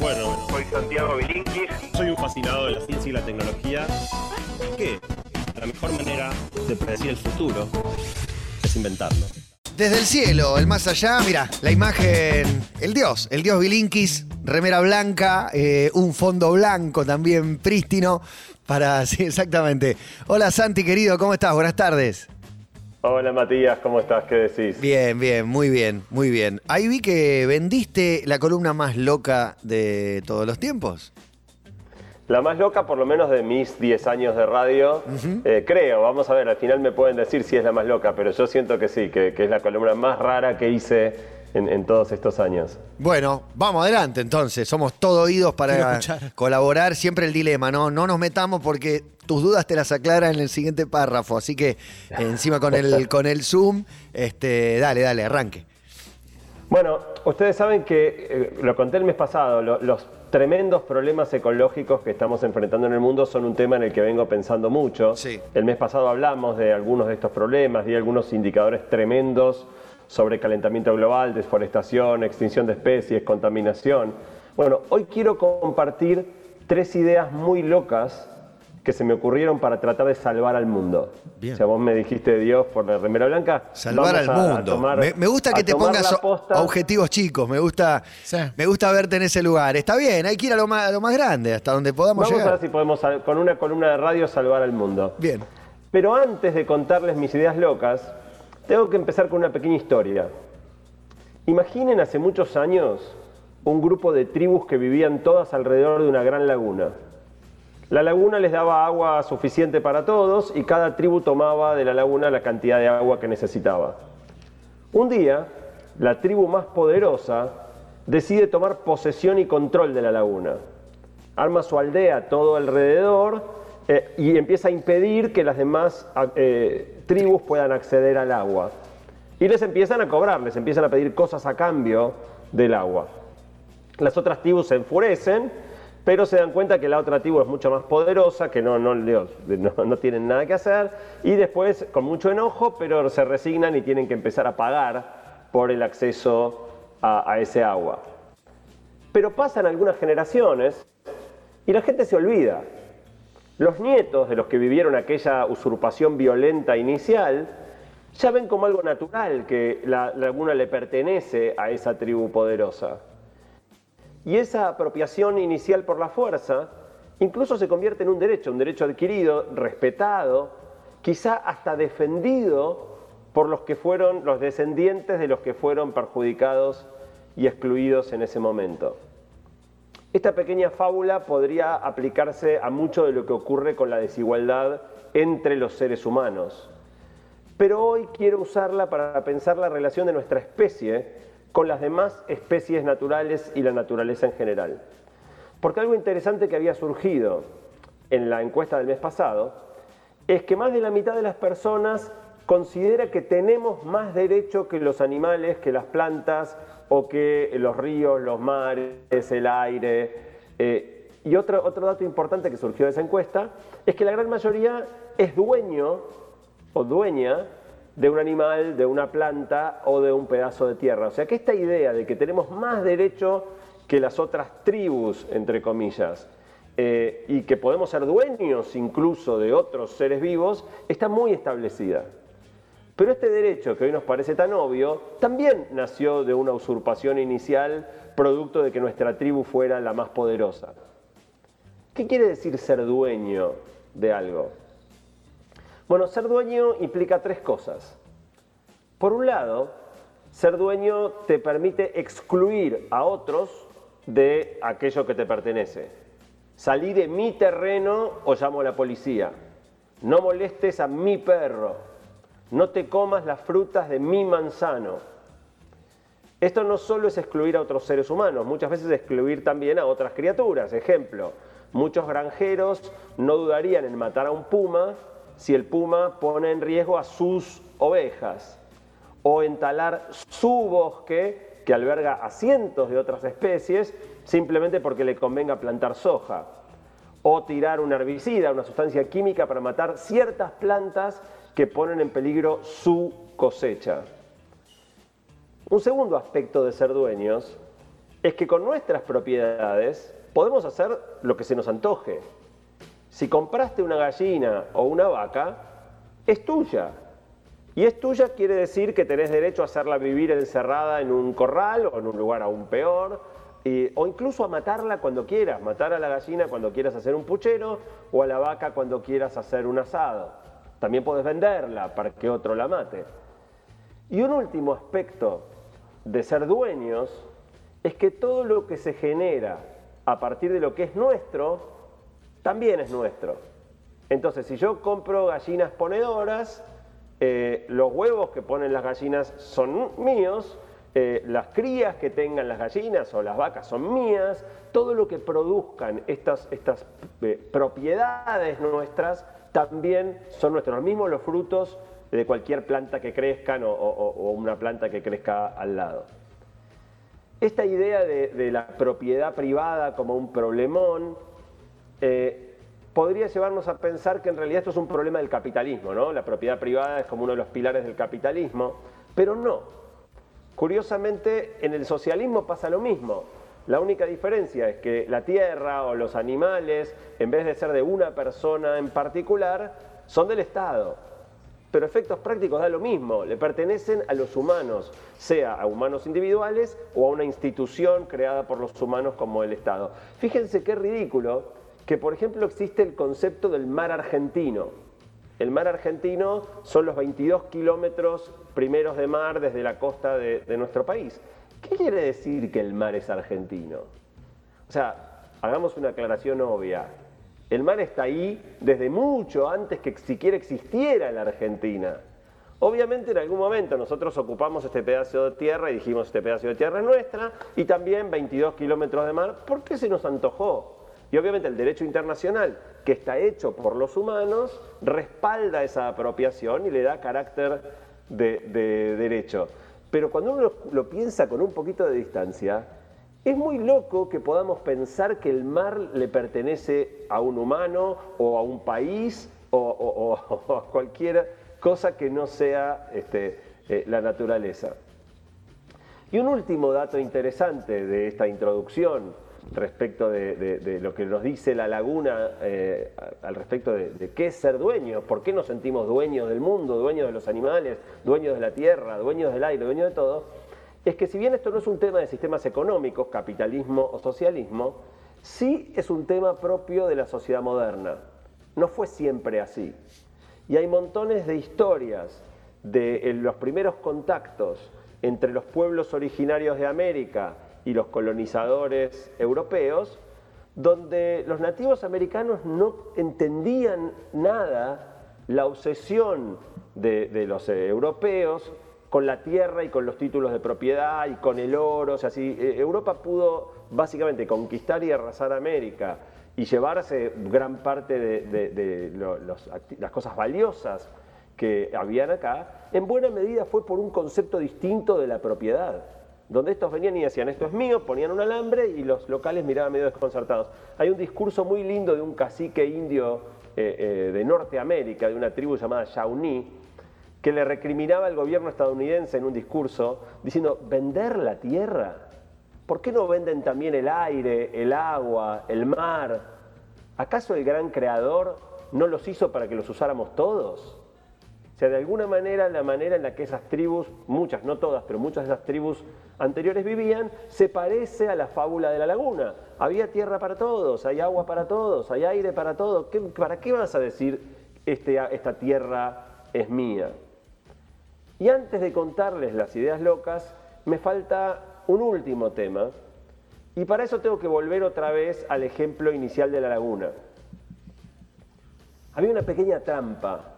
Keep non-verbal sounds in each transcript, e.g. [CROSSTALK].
Bueno, Soy Santiago Bilinkis. soy un fascinado de la ciencia y la tecnología. Que la mejor manera de predecir el futuro es inventarlo. Desde el cielo, el más allá, mira, la imagen, el dios, el dios Bilinkis, remera blanca, eh, un fondo blanco también prístino, para, [LAUGHS] sí, exactamente. Hola Santi, querido, ¿cómo estás? Buenas tardes. Hola Matías, ¿cómo estás? ¿Qué decís? Bien, bien, muy bien, muy bien. Ahí vi que vendiste la columna más loca de todos los tiempos. La más loca, por lo menos de mis 10 años de radio, eh, creo, vamos a ver, al final me pueden decir si es la más loca, pero yo siento que sí, que, que es la columna más rara que hice en, en todos estos años. Bueno, vamos adelante entonces, somos todo oídos para colaborar, siempre el dilema, ¿no? No nos metamos porque tus dudas te las aclara en el siguiente párrafo, así que encima con el, [LAUGHS] con el Zoom, este, dale, dale, arranque. Bueno, ustedes saben que, eh, lo conté el mes pasado, lo- los tremendos problemas ecológicos que estamos enfrentando en el mundo son un tema en el que vengo pensando mucho. Sí. El mes pasado hablamos de algunos de estos problemas, di algunos indicadores tremendos sobre calentamiento global, deforestación, extinción de especies, contaminación. Bueno, hoy quiero compartir tres ideas muy locas que se me ocurrieron para tratar de salvar al mundo. Bien. O sea, vos me dijiste Dios por la remera blanca. Salvar al a- a mundo. tomar- me, me gusta que te pongas objetivos chicos, me gusta, Sí. me gusta verte en ese lugar. Está bien, hay que ir a lo más, a lo más grande, hasta donde podamos Vamos a llegar. ver si podemos con una columna de radio salvar al mundo. Bien. Pero antes de contarles mis ideas locas, tengo que empezar con una pequeña historia. Imaginen hace muchos años un grupo de tribus que vivían todas alrededor de una gran laguna. La laguna les daba agua suficiente para todos y cada tribu tomaba de la laguna la cantidad de agua que necesitaba. Un día, la tribu más poderosa decide tomar posesión y control de la laguna. Arma su aldea todo alrededor eh, y empieza a impedir que las demás eh, tribus puedan acceder al agua. Y les empiezan a cobrar, les empiezan a pedir cosas a cambio del agua. Las otras tribus se enfurecen, pero se dan cuenta que la otra tribu es mucho más poderosa, que no, no tienen nada que hacer, y después, con mucho enojo, pero se resignan y tienen que empezar a pagar por el acceso a, a ese agua. Pero pasan algunas generaciones y la gente se olvida. Los nietos de los que vivieron aquella usurpación violenta inicial ya ven como algo natural que la laguna le pertenece a esa tribu poderosa. Y esa apropiación inicial por la fuerza incluso se convierte en un derecho, un derecho adquirido, respetado, quizá hasta defendido por los que fueron los descendientes de los que fueron perjudicados y excluidos en ese momento. Esta pequeña fábula podría aplicarse a mucho de lo que ocurre con la desigualdad entre los seres humanos. Pero hoy quiero usarla para pensar la relación de nuestra especie con las demás especies naturales y la naturaleza en general. Porque algo interesante que había surgido en la encuesta del mes pasado es que más de la mitad de las personas considera que tenemos más derecho que los animales, que las plantas o que los ríos, los mares, el aire. Eh, y otro, otro dato importante que surgió de esa encuesta es que la gran mayoría es dueño o dueña de un animal, de una planta o de un pedazo de tierra. O sea que esta idea de que tenemos más derecho que las otras tribus, entre comillas, eh, y que podemos ser dueños incluso de otros seres vivos, está muy establecida. Pero este derecho, que hoy nos parece tan obvio, también nació de una usurpación inicial producto de que nuestra tribu fuera la más poderosa. ¿Qué quiere decir ser dueño de algo? Bueno, ser dueño implica tres cosas. Por un lado, ser dueño te permite excluir a otros de aquello que te pertenece. Salí de mi terreno o llamo a la policía. No molestes a mi perro. No te comas las frutas de mi manzano. Esto no solo es excluir a otros seres humanos, muchas veces es excluir también a otras criaturas. Ejemplo, muchos granjeros no dudarían en matar a un puma si el puma pone en riesgo a sus ovejas. O entalar su bosque, que alberga a cientos de otras especies, simplemente porque le convenga plantar soja. O tirar un herbicida, una sustancia química para matar ciertas plantas que ponen en peligro su cosecha. Un segundo aspecto de ser dueños es que con nuestras propiedades podemos hacer lo que se nos antoje. Si compraste una gallina o una vaca, es tuya. Y es tuya quiere decir que tenés derecho a hacerla vivir encerrada en un corral o en un lugar aún peor, o incluso a matarla cuando quieras, matar a la gallina cuando quieras hacer un puchero o a la vaca cuando quieras hacer un asado. También puedes venderla para que otro la mate. Y un último aspecto de ser dueños es que todo lo que se genera a partir de lo que es nuestro, también es nuestro. Entonces, si yo compro gallinas ponedoras, eh, los huevos que ponen las gallinas son míos, eh, las crías que tengan las gallinas o las vacas son mías, todo lo que produzcan estas, estas eh, propiedades nuestras también son nuestros, mismos los frutos de cualquier planta que crezcan o, una planta que crezca al lado. Esta idea de, la propiedad privada como un problemón eh, podría llevarnos a pensar que en realidad esto es un problema del capitalismo, ¿no? La propiedad privada es como uno de los pilares del capitalismo, pero no. Curiosamente, en el socialismo pasa lo mismo. La única diferencia es que la tierra o los animales, en vez de ser de una persona en particular, son del Estado. Pero efectos prácticos da lo mismo, le pertenecen a los humanos, sea a humanos individuales o a una institución creada por los humanos como el Estado. Fíjense qué ridículo que, por ejemplo, existe el concepto del mar argentino. El mar argentino son los 22 kilómetros primeros de mar desde la costa de, nuestro país. ¿Qué quiere decir que el mar es argentino? O sea, hagamos una aclaración obvia. El mar está ahí desde mucho antes que siquiera existiera la Argentina. Obviamente en algún momento nosotros ocupamos este pedazo de tierra y dijimos este pedazo de tierra es nuestra y también 22 kilómetros de mar. ¿Por qué se nos antojó? Y obviamente el derecho internacional, que está hecho por los humanos, respalda esa apropiación y le da carácter de, derecho. Pero cuando uno lo, piensa con un poquito de distancia, es muy loco que podamos pensar que el mar le pertenece a un humano o a un país o, [LAUGHS] a cualquier cosa que no sea este, eh, la naturaleza. Y un último dato interesante de esta introducción respecto de, lo que nos dice la laguna eh, al respecto de, qué es ser dueños, por qué nos sentimos dueños del mundo, dueños de los animales, dueños de la tierra, dueños del aire, dueños de todo, es que si bien esto no es un tema de sistemas económicos, capitalismo o socialismo, sí es un tema propio de la sociedad moderna. No fue siempre así. Y hay montones de historias de los primeros contactos entre los pueblos originarios de América, y los colonizadores europeos, donde los nativos americanos no entendían nada la obsesión de, los europeos con la tierra y con los títulos de propiedad y con el oro. O sea, si eh, Europa pudo básicamente conquistar y arrasar América y llevarse gran parte de, las cosas valiosas que habían acá, en buena medida fue por un concepto distinto de la propiedad donde estos venían y decían, esto es mío, ponían un alambre y los locales miraban medio desconcertados. Hay un discurso muy lindo de un cacique indio eh, eh, de Norteamérica, de una tribu llamada Shawnee, que le recriminaba al gobierno estadounidense en un discurso diciendo, ¿vender la tierra? ¿Por qué no venden también el aire, el agua, el mar? ¿Acaso el gran creador no los hizo para que los usáramos todos? O sea, de alguna manera, la manera en la que esas tribus, muchas, no todas, pero muchas de esas tribus anteriores vivían, se parece a la fábula de la laguna. Había tierra para todos, hay agua para todos, hay aire para todos. ¿Para qué vas a decir este, esta tierra es mía? Y antes de contarles las ideas locas, me falta un último tema. Y para eso tengo que volver otra vez al ejemplo inicial de la laguna. Había una pequeña trampa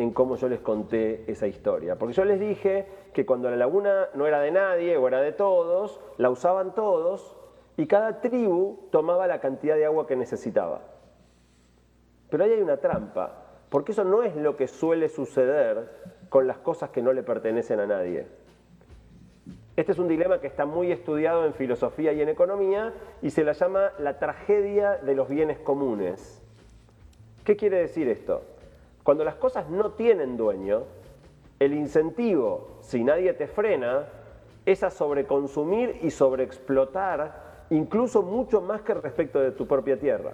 en cómo yo les conté esa historia. Porque yo les dije que cuando la laguna no era de nadie o era de todos, la usaban todos y cada tribu tomaba la cantidad de agua que necesitaba. Pero ahí hay una trampa, porque eso no es lo que suele suceder con las cosas que no le pertenecen a nadie. Este es un dilema que está muy estudiado en filosofía y en economía y se la llama la tragedia de los bienes comunes. ¿Qué quiere decir esto? Cuando las cosas no tienen dueño, el incentivo, si nadie te frena, es a sobreconsumir y sobreexplotar, incluso mucho más que respecto de tu propia tierra.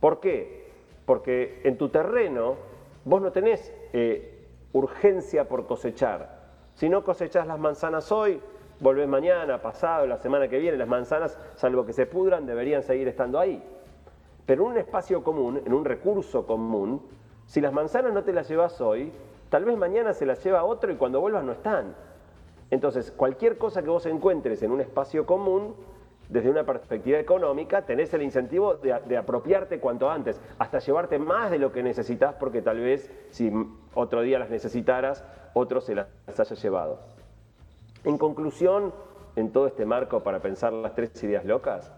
¿Por qué? Porque en tu terreno vos no tenés eh, urgencia por cosechar. Si no cosechás las manzanas hoy, volvés mañana, pasado, la semana que viene, las manzanas, salvo que se pudran, deberían seguir estando ahí. Pero en un espacio común, en un recurso común, si las manzanas no te las llevas hoy, tal vez mañana se las lleva otro y cuando vuelvas no están. Entonces, cualquier cosa que vos encuentres en un espacio común, desde una perspectiva económica, tenés el incentivo de, apropiarte cuanto antes, hasta llevarte más de lo que necesitas, porque tal vez si otro día las necesitaras, otro se las haya llevado. En conclusión, en todo este marco para pensar las tres ideas locas,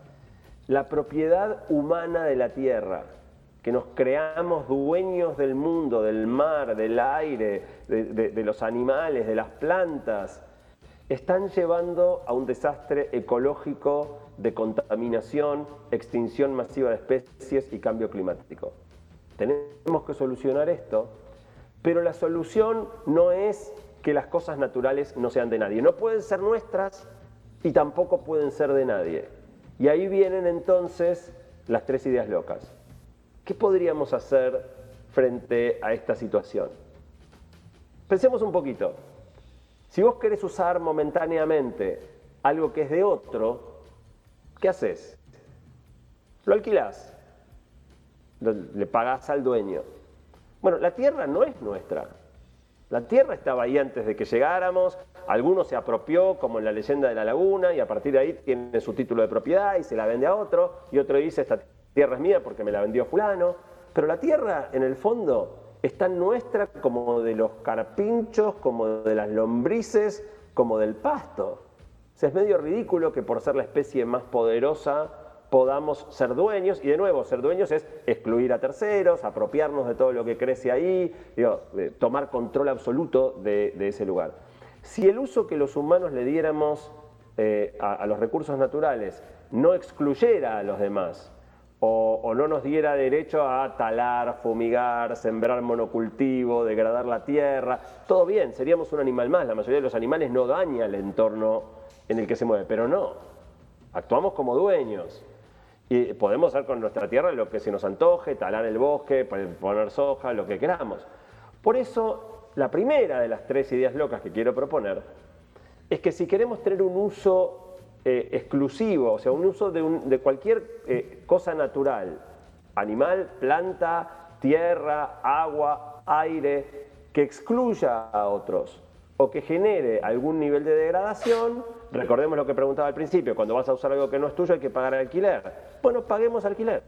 la propiedad humana de la tierra, que nos creamos dueños del mundo, del mar, del aire, de, los animales, de las plantas, están llevando a un desastre ecológico de contaminación, extinción masiva de especies y cambio climático. Tenemos que solucionar esto, pero la solución no es que las cosas naturales no sean de nadie. No pueden ser nuestras y tampoco pueden ser de nadie. Y ahí vienen entonces las tres ideas locas. ¿Qué podríamos hacer frente a esta situación? Pensemos un poquito. Si vos querés usar momentáneamente algo que es de otro, ¿qué haces? Lo alquilás, le pagás al dueño. Bueno, la tierra no es nuestra, la tierra estaba ahí antes de que llegáramos, alguno se apropió, como en la leyenda de la laguna, y a partir de ahí tiene su título de propiedad y se la vende a otro, y otro dice, esta tierra es mía porque me la vendió fulano. Pero la tierra, en el fondo, es tan nuestra como de los carpinchos, como de las lombrices, como del pasto. Es medio ridículo que por ser la especie más poderosa podamos ser dueños, y de nuevo, ser dueños es excluir a terceros, apropiarnos de todo lo que crece ahí, tomar control absoluto de, ese lugar. Si el uso que los humanos le diéramos eh, a, los recursos naturales no excluyera a los demás, o, no nos diera derecho a talar, fumigar, sembrar monocultivo, degradar la tierra, todo bien, seríamos un animal más. La mayoría de los animales no daña el entorno en el que se mueve, pero no. Actuamos como dueños. Y podemos hacer con nuestra tierra lo que se nos antoje, talar el bosque, poner soja, lo que queramos. Por eso, la primera de las tres ideas locas que quiero proponer es que si queremos tener un uso eh, exclusivo, o sea, un uso de, cualquier eh, cosa natural, animal, planta, tierra, agua, aire, que excluya a otros o que genere algún nivel de degradación, recordemos lo que preguntaba al principio, cuando vas a usar algo que no es tuyo hay que pagar alquiler. Bueno, paguemos alquiler.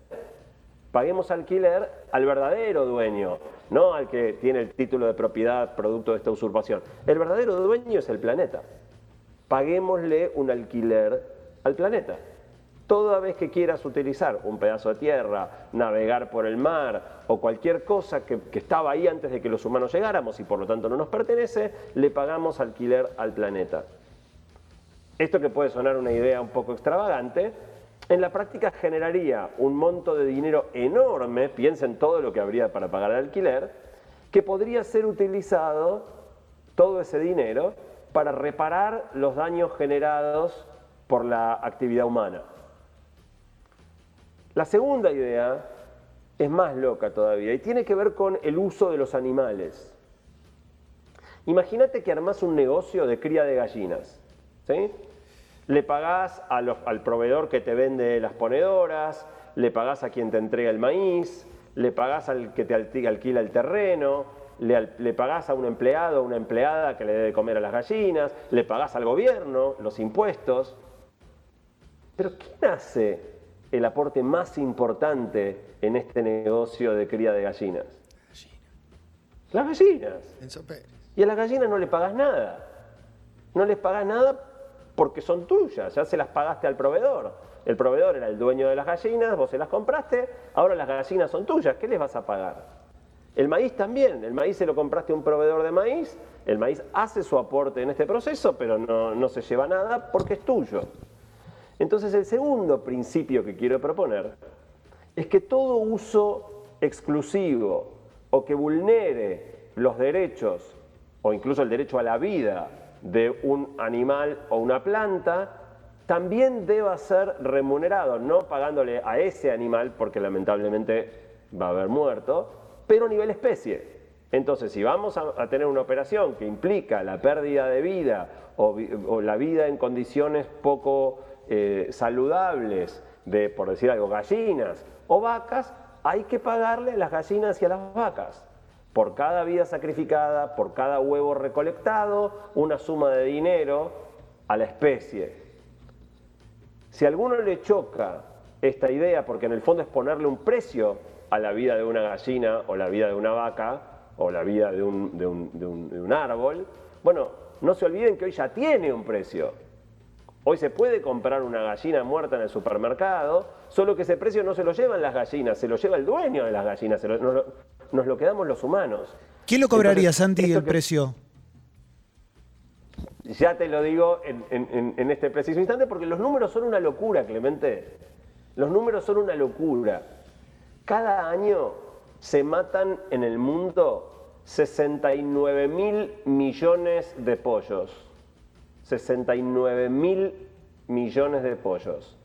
Paguemos alquiler al verdadero dueño, no al que tiene el título de propiedad producto de esta usurpación. El verdadero dueño es el planeta. Paguémosle un alquiler al planeta. Toda vez que quieras utilizar un pedazo de tierra, navegar por el mar o cualquier cosa que, estaba ahí antes de que los humanos llegáramos y por lo tanto no nos pertenece, le pagamos alquiler al planeta. Esto que puede sonar una idea un poco extravagante, en la práctica generaría un monto de dinero enorme, piensen todo lo que habría para pagar el alquiler, que podría ser utilizado, todo ese dinero, para reparar los daños generados por la actividad humana. La segunda idea es más loca todavía y tiene que ver con el uso de los animales. Imagínate que armás un negocio de cría de gallinas. ¿sí? Le pagás al proveedor que te vende las ponedoras, le pagás a quien te entrega el maíz, le pagás al que te alquila el terreno, le, le pagás a un empleado o una empleada que le debe comer a las gallinas, le pagás al gobierno los impuestos. Pero ¿quién hace el aporte más importante en este negocio de cría de gallinas? Las gallinas. Y a las gallinas no le pagas nada. No les pagas nada porque son tuyas, ya se las pagaste al proveedor. El proveedor era el dueño de las gallinas, vos se las compraste, ahora las gallinas son tuyas, ¿qué les vas a pagar? El maíz también, el maíz se lo compraste a un proveedor de maíz, el maíz hace su aporte en este proceso, pero no, no se lleva nada porque es tuyo. Entonces el segundo principio que quiero proponer es que todo uso exclusivo o que vulnere los derechos o incluso el derecho a la vida de un animal o una planta, también deba ser remunerado, no pagándole a ese animal, porque lamentablemente va a haber muerto, pero a nivel especie. Entonces, si vamos a, tener una operación que implica la pérdida de vida o, la vida en condiciones poco eh, saludables de, por decir algo, gallinas o vacas, hay que pagarle a las gallinas y a las vacas. Por cada vida sacrificada, por cada huevo recolectado, una suma de dinero a la especie. Si a alguno le choca esta idea, porque en el fondo es ponerle un precio a la vida de una gallina o la vida de una vaca o la vida de un, de un árbol, bueno, no se olviden que hoy ya tiene un precio. Hoy se puede comprar una gallina muerta en el supermercado, solo que ese precio no se lo llevan las gallinas, se lo lleva el dueño de las gallinas, nos, lo, quedamos los humanos. ¿Quién lo cobraría, Santi, el precio? Ya te lo digo en, este preciso instante porque los números son una locura, Clemente. Los números son una locura. Cada año se matan en el mundo 69 mil millones de pollos. 69 mil millones de pollos,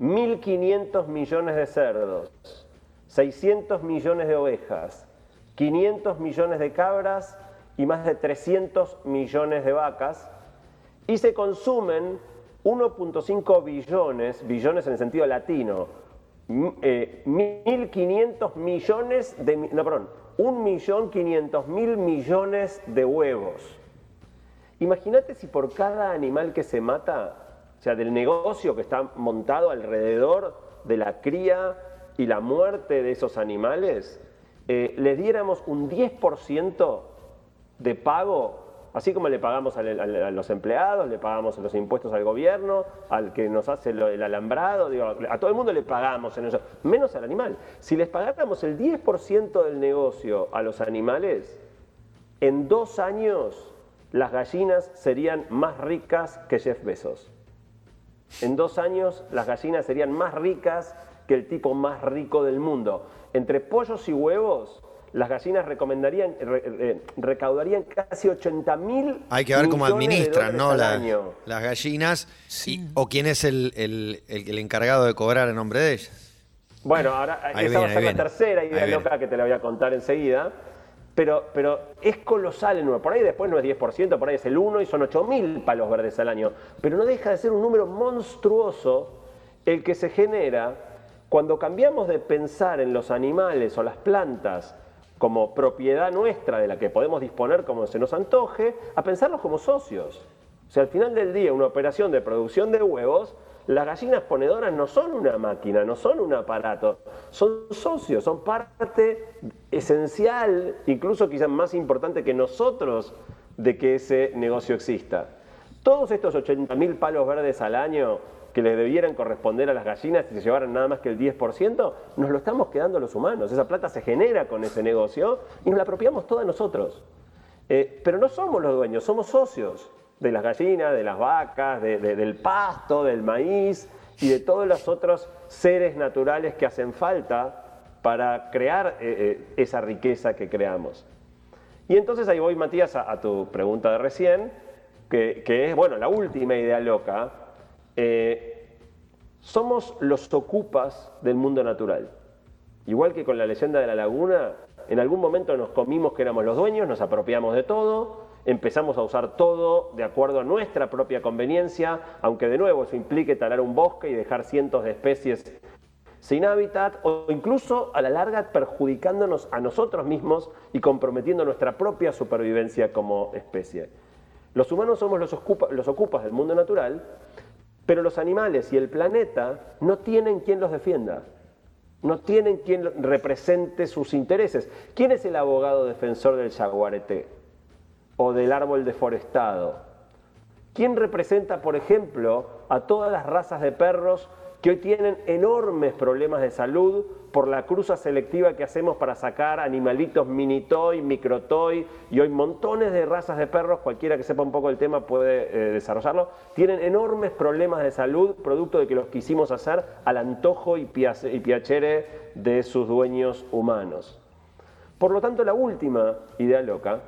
1.500 millones de cerdos, 600 millones de ovejas, 500 millones de cabras y más de 300 millones de vacas, y se consumen 1.5 billones, billones en el sentido latino, 1.500 eh, millones de, no, perdón, 1.500.000 millones de huevos. Imagínate si por cada animal que se mata, o sea, del negocio que está montado alrededor de la cría y la muerte de esos animales, eh, les diéramos un 10% de pago, así como le pagamos a, los empleados, le pagamos los impuestos al gobierno, al que nos hace el alambrado, a todo el mundo le pagamos en eso, menos al animal. Si les pagáramos el 10% del negocio a los animales, en dos años las gallinas serían más ricas que Jeff Bezos. En dos años las gallinas serían más ricas que el tipo más rico del mundo. Entre pollos y huevos, las gallinas recomendarían, eh, recaudarían casi 80 mil. Hay que ver cómo administran, ¿no? las gallinas o quién es el, el, encargado de cobrar en nombre de ellas. Bueno, ahora esa va a ser la tercera idea loca que te la voy a contar enseguida. Pero, pero es colosal el número. Por ahí después no es 10%, por ahí es el 1 y son 8.000 palos verdes al año. Pero no deja de ser un número monstruoso el que se genera cuando cambiamos de pensar en los animales o las plantas como propiedad nuestra de la que podemos disponer como se nos antoje, a pensarlos como socios. O sea, al final del día, una operación de producción de huevos las gallinas ponedoras no son una máquina, no son un aparato, son socios, son parte esencial, incluso quizás más importante que nosotros, de que ese negocio exista. Todos estos 80.000 palos verdes al año que le debieran corresponder a las gallinas si se llevaran nada más que el 10%, nos lo estamos quedando los humanos. Esa plata se genera con ese negocio y nos la apropiamos todos nosotros. Eh, pero no somos los dueños, somos socios de las gallinas, de las vacas, del pasto, del maíz y de todos los otros seres naturales que hacen falta para crear eh, eh, esa riqueza que creamos. Y entonces ahí voy, Matías, a, tu pregunta de recién, que, es, bueno, la última idea loca. Eh, somos los ocupas del mundo natural. Igual que con la leyenda de la laguna, en algún momento nos comimos que éramos los dueños, nos apropiamos de todo, empezamos a usar todo de acuerdo a nuestra propia conveniencia, aunque de nuevo eso implique talar un bosque y dejar cientos de especies sin hábitat o incluso a la larga perjudicándonos a nosotros mismos y comprometiendo nuestra propia supervivencia como especie. Los humanos somos los, los ocupas del mundo natural, pero los animales y el planeta no tienen quien los defienda, no tienen quien represente sus intereses. ¿Quién es el abogado defensor del jaguarete? o del árbol deforestado? ¿Quién representa, por ejemplo, a todas las razas de perros que hoy tienen enormes problemas de salud por la cruza selectiva que hacemos para sacar animalitos mini toy, micro toy y hoy montones de razas de perros, cualquiera que sepa un poco el tema puede eh, desarrollarlo, tienen enormes problemas de salud producto de que los quisimos hacer al antojo y, y piacere de sus dueños humanos. Por lo tanto, la última idea loca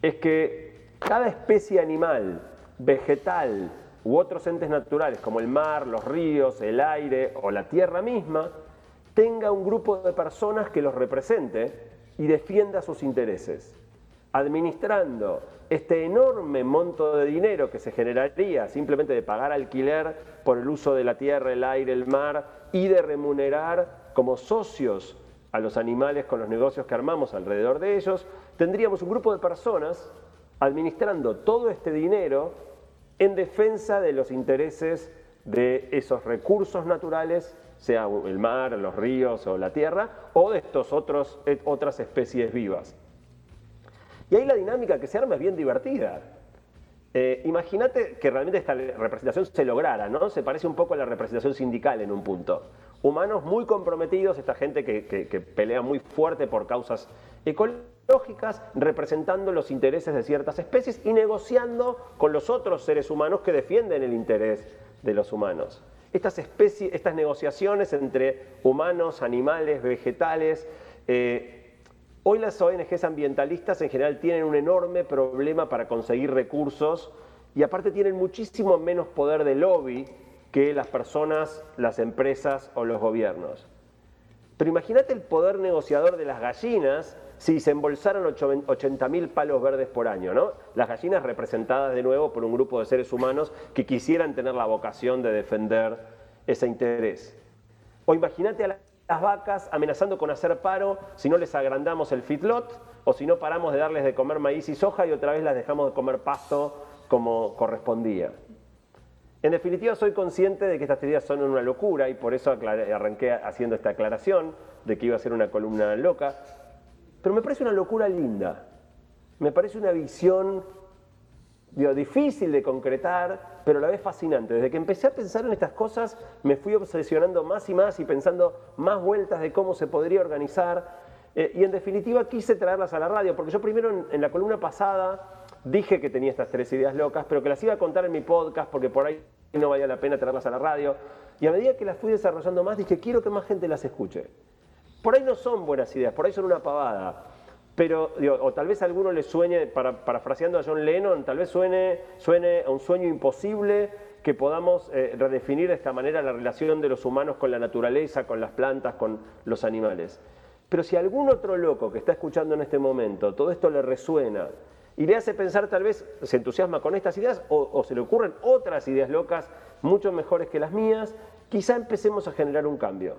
es que cada especie animal, vegetal u otros entes naturales como el mar, los ríos, el aire o la tierra misma, tenga un grupo de personas que los represente y defienda sus intereses. Administrando este enorme monto de dinero que se generaría simplemente de pagar alquiler por el uso de la tierra, el aire, el mar y de remunerar como socios a los animales con los negocios que armamos alrededor de ellos, tendríamos un grupo de personas administrando todo este dinero en defensa de los intereses de esos recursos naturales, sea el mar, los ríos o la tierra, o de estas otras especies vivas. Y ahí la dinámica que se arma es bien divertida. Eh, Imagínate que realmente esta representación se lograra, ¿no? Se parece un poco a la representación sindical en un punto. Humanos muy comprometidos, esta gente que, que pelea muy fuerte por causas ecológicas, representando los intereses de ciertas especies y negociando con los otros seres humanos que defienden el interés de los humanos. Estas, especies, estas negociaciones entre humanos, animales, vegetales, eh, Hoy las ONGs ambientalistas en general tienen un enorme problema para conseguir recursos y aparte tienen muchísimo menos poder de lobby que las personas, las empresas o los gobiernos. Pero imagínate el poder negociador de las gallinas si se embolsaran 80.000 palos verdes por año, ¿no? Las gallinas representadas de nuevo por un grupo de seres humanos que quisieran tener la vocación de defender ese interés. O imagínate a las vacas amenazando con hacer paro si no les agrandamos el fitlot o si no paramos de darles de comer maíz y soja y otra vez las dejamos de comer pasto como correspondía. En definitiva, soy consciente de que estas teorías son una locura y por eso arranqué haciendo esta aclaración de que iba a ser una columna loca, pero me parece una locura linda, me parece una visión difícil de concretar, pero a la vez fascinante. Desde que empecé a pensar en estas cosas, me fui obsesionando más y más y pensando más vueltas de cómo se podría organizar. Eh, y en definitiva quise traerlas a la radio, porque yo primero en, la columna pasada dije que tenía estas tres ideas locas, pero que las iba a contar en mi podcast, porque por ahí no valía la pena traerlas a la radio. Y a medida que las fui desarrollando más, dije, quiero que más gente las escuche. Por ahí no son buenas ideas, por ahí son una pavada pero, o tal vez a alguno le sueñe, para, parafraseando a John Lennon, tal vez suene, suene a un sueño imposible que podamos eh, redefinir de esta manera la relación de los humanos con la naturaleza, con las plantas, con los animales. Pero si algún otro loco que está escuchando en este momento todo esto le resuena y le hace pensar tal vez, se entusiasma con estas ideas o, se le ocurren otras ideas locas mucho mejores que las mías, quizá empecemos a generar un cambio.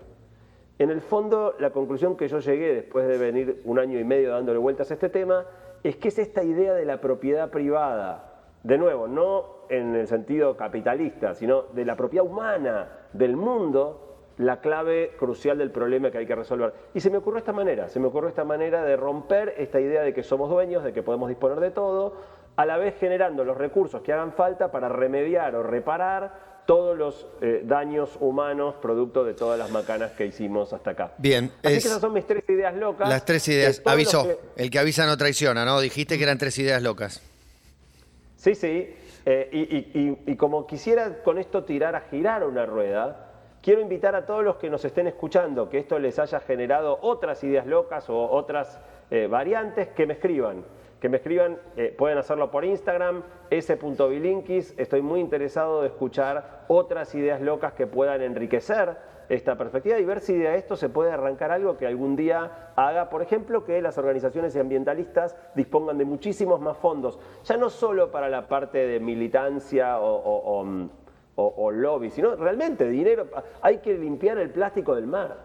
En el fondo, la conclusión que yo llegué después de venir un año y medio dándole vueltas a este tema es que es esta idea de la propiedad privada. De nuevo, no en el sentido capitalista, sino de la propiedad humana del mundo, la clave crucial del problema que hay que resolver. Y se me ocurrió esta manera, se me ocurrió esta manera de romper esta idea de que somos dueños, de que podemos disponer de todo, a la vez generando los recursos que hagan falta para remediar o reparar todos los eh, daños humanos producto de todas las macanas que hicimos hasta acá. Bien. Así que esas son mis tres ideas locas. Las tres ideas. Avisó. El que avisa no traiciona, ¿no? Dijiste que eran tres ideas locas. Sí, sí. Eh, y, como quisiera con esto tirar a girar una rueda, quiero invitar a todos los que nos estén escuchando que esto les haya generado otras ideas locas o otras eh, variantes, que me escriban que me escriban, eh, pueden hacerlo por Instagram, s.bilinkis. Estoy muy interesado de escuchar otras ideas locas que puedan enriquecer esta perspectiva y ver si de esto se puede arrancar algo que algún día haga, por ejemplo, que las organizaciones ambientalistas dispongan de muchísimos más fondos, ya no solo para la parte de militancia o, o lobby, sino realmente dinero. Hay que limpiar el plástico del mar.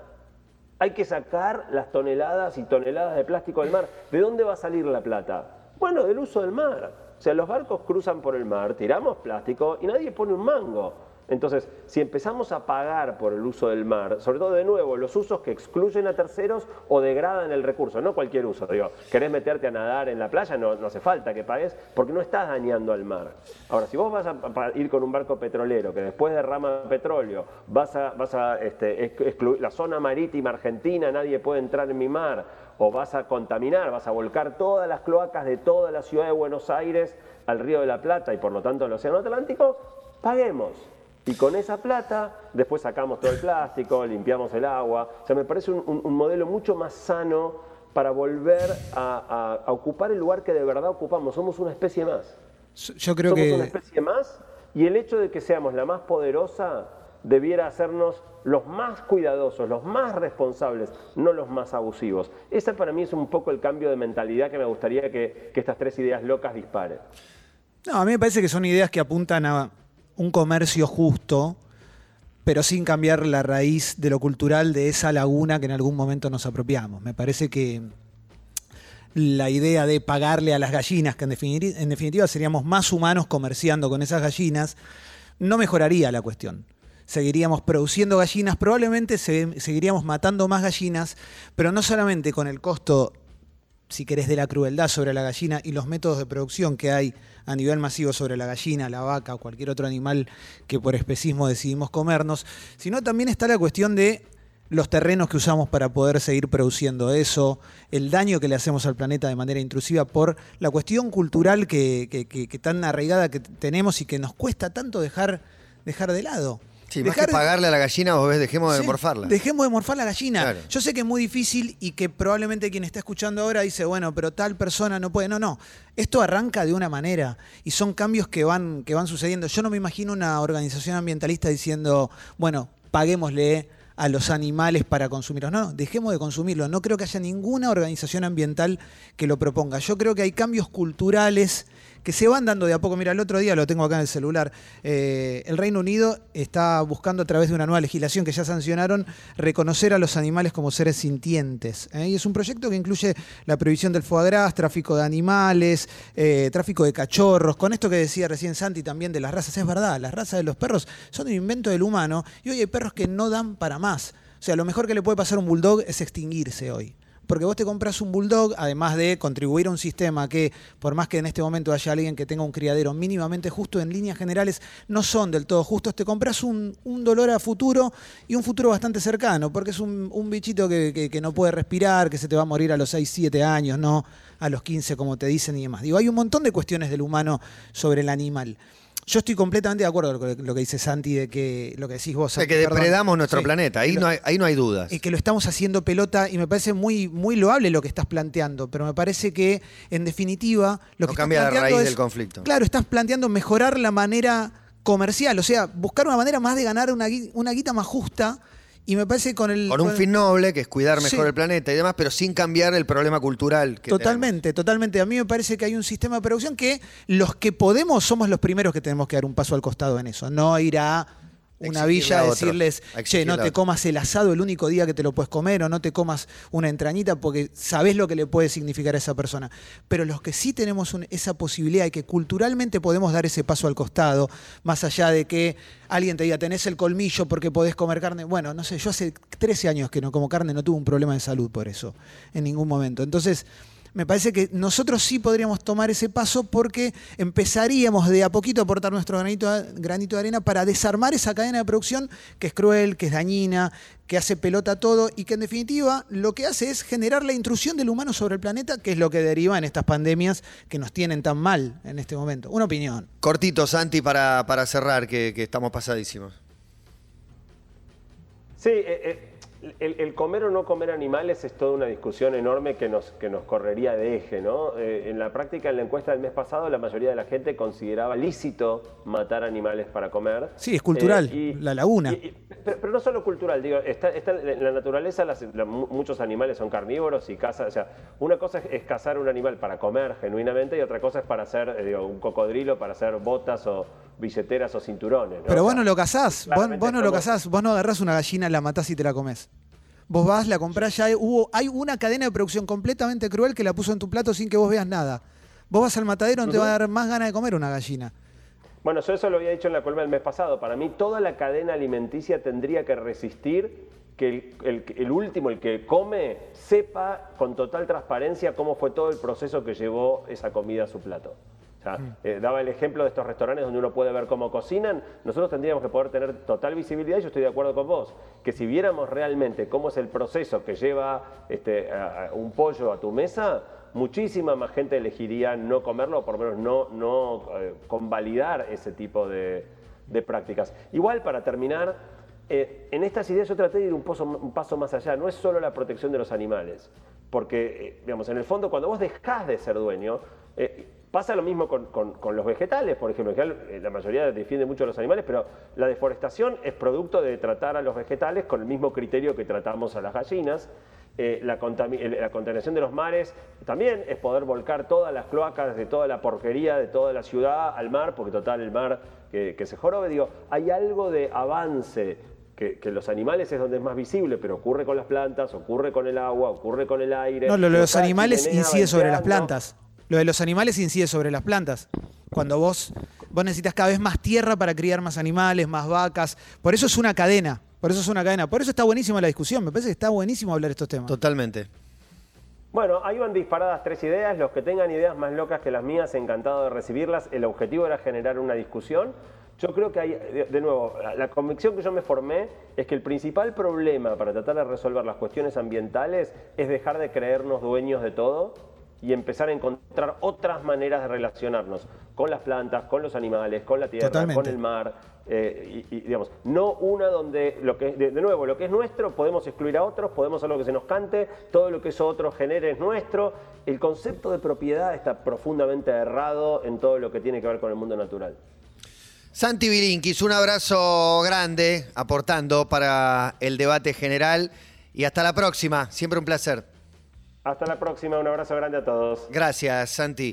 Hay que sacar las toneladas y toneladas de plástico del mar. ¿De dónde va a salir la plata? Bueno, del uso del mar. O sea, los barcos cruzan por el mar, tiramos plástico y nadie pone un mango. Entonces, si empezamos a pagar por el uso del mar, sobre todo de nuevo, los usos que excluyen a terceros o degradan el recurso, no cualquier uso, digo, querés meterte a nadar en la playa, no, hace falta que pagues porque no estás dañando al mar. Ahora, si vos vas a, ir con un barco petrolero que después derrama petróleo, vas a, este, excluir la zona marítima argentina, nadie puede entrar en mi mar, o vas a contaminar, vas a volcar todas las cloacas de toda la ciudad de Buenos Aires al río de la Plata y por lo tanto al Océano Atlántico, paguemos. Y con esa plata después sacamos todo el plástico, limpiamos el agua. O sea, me parece un, modelo mucho más sano para volver a, a ocupar el lugar que de verdad ocupamos. Somos una especie más. Yo creo Somos que una especie más y el hecho de que seamos la más poderosa debiera hacernos los más cuidadosos, los más responsables, no los más abusivos. Ese para mí es un poco el cambio de mentalidad que me gustaría que, que estas tres ideas locas disparen. No, a mí me parece que son ideas que apuntan a un comercio justo, pero sin cambiar la raíz de lo cultural de esa laguna que en algún momento nos apropiamos. Me parece que la idea de pagarle a las gallinas, que en definitiva, seríamos más humanos comerciando con esas gallinas, no mejoraría la cuestión. Seguiríamos produciendo gallinas, probablemente se- seguiríamos matando más gallinas, pero no solamente con el costo si querés, de la crueldad sobre la gallina y los métodos de producción que hay a nivel masivo sobre la gallina, la vaca o cualquier otro animal que por especismo decidimos comernos, sino también está la cuestión de los terrenos que usamos para poder seguir produciendo eso, el daño que le hacemos al planeta de manera intrusiva por la cuestión cultural que, que- tan arraigada que tenemos y que nos cuesta tanto dejar, dejar de lado. Sí, más Dejar- que pagarle a la gallina, vos ves, dejemos de Sí, morfarla. Dejemos de morfar la gallina. Claro. Yo sé que es muy difícil y que probablemente quien está escuchando ahora dice, bueno, pero tal persona no puede. No, no. Esto arranca de una manera y son cambios que van, que van sucediendo. Yo no me imagino una organización ambientalista diciendo, bueno, paguémosle a los animales para consumirlos. No, no, dejemos de consumirlos. No creo que haya ninguna organización ambiental que lo proponga. Yo creo que hay cambios culturales que se van dando de a poco. Mira, el otro día lo tengo acá en el celular. Eh, el Reino Unido está buscando a través de una nueva legislación que ya sancionaron reconocer a los animales como seres sintientes. ¿eh? Y es un proyecto que incluye la prohibición del foie gras, tráfico de animales, eh, tráfico de cachorros. Con esto que decía recién Santi también de las razas, es verdad, las razas de los perros son un invento del humano y hoy hay perros que no dan para más. O sea, lo mejor que le puede pasar a un bulldog es extinguirse hoy. Porque vos te compras un bulldog, además de contribuir a un sistema que, por más que en este momento haya alguien que tenga un criadero mínimamente justo, en líneas generales no son del todo justos, te compras un, dolor a futuro y un futuro bastante cercano, porque es un, bichito que, que- que no puede respirar, que se te va a morir a los 6, 7 años, no a los 15 como te dicen y demás. Digo, hay un montón de cuestiones del humano sobre el animal. Yo estoy completamente de acuerdo con lo que- dice Santi, de que lo que decís vos. Santi, que depredamos nuestro Sí. planeta, ahí no, hay, ahí no hay dudas. y que lo estamos haciendo pelota y me parece muy, muy loable lo que estás planteando, pero me parece que en definitiva lo No que cambia estás la planteando raíz es- del conflicto. Claro, estás planteando mejorar la manera comercial, o sea, buscar una manera más de ganar una, una guita más justa y me parece que con el... Con un con- fin noble, que es cuidar mejor Sí. el planeta y demás, pero sin cambiar el problema cultural que Totalmente, totalmente. A mí me parece que hay un sistema de producción que los que podemos somos los primeros que tenemos que dar un paso al costado en eso. No ir a una villa a decirles, a che, no te otro". comas el asado el único día que te lo puedes comer o no te comas una entrañita porque sabés lo que le puede significar a esa persona. Pero los que sí tenemos un- esa posibilidad y que culturalmente podemos dar ese paso al costado, más allá de que alguien te diga, tenés el colmillo porque podés comer carne. Bueno, no sé, yo hace 13 años que no como carne, no tuve un problema de salud por eso, en ningún momento. Entonces, me parece que nosotros sí podríamos tomar ese paso porque empezaríamos de a poquito a aportar nuestro granito, granito de arena para desarmar esa cadena de producción que es cruel, que es dañina, que hace pelota todo y que en definitiva lo que hace es generar la intrusión del humano sobre el planeta, que es lo que deriva en estas pandemias que nos tienen tan mal en este momento. Una opinión. Cortito, Santi, para, para cerrar, que, que estamos pasadísimos. Sí, eh, eh, el, el comer o no comer animales es toda una discusión enorme que nos, que nos correría de eje, ¿no? Eh, en la práctica, en la encuesta del mes pasado, la mayoría de la gente consideraba lícito matar animales para comer. Sí, es cultural, Eh, la laguna. y- y- pero, pero no solo cultural, digo, está, está en la naturaleza, las- la- mu- muchos animales son carnívoros y cazan, o sea, una cosa es, es cazar un animal para comer genuinamente y otra cosa es para hacer, eh, digo, un cocodrilo para hacer botas o billeteras o cinturones. ¿no? Pero vos no lo cazás, vos, no lo cazás, vos no agarrás una gallina, la matás y te la comés. Vos vas, la comprás, ya hay- hubo, hay una cadena de producción completamente cruel que la puso en tu plato sin que vos veas nada. Vos vas al matadero, no te va a dar más ganas de comer una gallina. Bueno, yo eso lo había dicho en la columna del mes pasado. Para mí toda la cadena alimenticia tendría que resistir que el, el- el último, el que come, sepa con total transparencia cómo fue todo el proceso que llevó esa comida a su plato. O sea, eh, daba el ejemplo de estos restaurantes donde uno puede ver cómo cocinan. Nosotros tendríamos que poder tener total visibilidad y yo estoy de acuerdo con vos, que si viéramos realmente cómo es el proceso que lleva este, a- a un pollo a tu mesa, muchísima más gente elegiría no comerlo o por lo menos no, no eh, convalidar ese tipo de, de prácticas. Igual, para terminar, Eh, en estas ideas yo traté de ir un, pozo- un paso más allá, no es solo la protección de los animales, porque, digamos, en el fondo cuando vos dejás de ser dueño, pasa lo mismo con, con- con los vegetales, por ejemplo, que eh, la mayoría defiende mucho a los animales, pero la deforestación es producto de tratar a los vegetales con el mismo criterio que tratamos a las gallinas. Eh, la, el- la contaminación de los mares también es poder volcar todas las cloacas de toda la porquería de toda la ciudad al mar, porque total el mar que, que se jorobe. Digo, hay algo de avance que, que los animales es donde es más visible, pero ocurre con las plantas, ocurre con el agua, ocurre con el aire. No, lo los animales incide sobre las plantas. Lo de los animales incide sobre las plantas. Cuando vos, vos necesitas cada vez más tierra para criar más animales, más vacas. Por eso es una cadena. Por eso es una cadena. Por eso está buenísima la discusión. Me parece que está buenísimo hablar estos temas. Totalmente. Bueno, ahí van disparadas tres ideas. Los que tengan ideas más locas que las mías, encantado de recibirlas. El objetivo era generar una discusión. Yo creo que hay, de, nuevo, la convicción que yo me formé es que el principal problema para tratar de resolver las cuestiones ambientales es dejar de creernos dueños de todo y empezar a encontrar otras maneras de relacionarnos con las plantas, con los animales, con la tierra, Totalmente. con el mar. eh, y, y, digamos, no una donde, lo que, de, de nuevo, lo que es nuestro podemos excluir a otros, podemos hacer lo que se nos cante, todo lo que eso otro genere es nuestro. El concepto de propiedad está profundamente errado en todo lo que tiene que ver con el mundo natural. Santi Bilinkis, un abrazo grande aportando para el debate general y hasta la próxima. Siempre un placer. Hasta la próxima, un abrazo grande a todos. Gracias, Santi.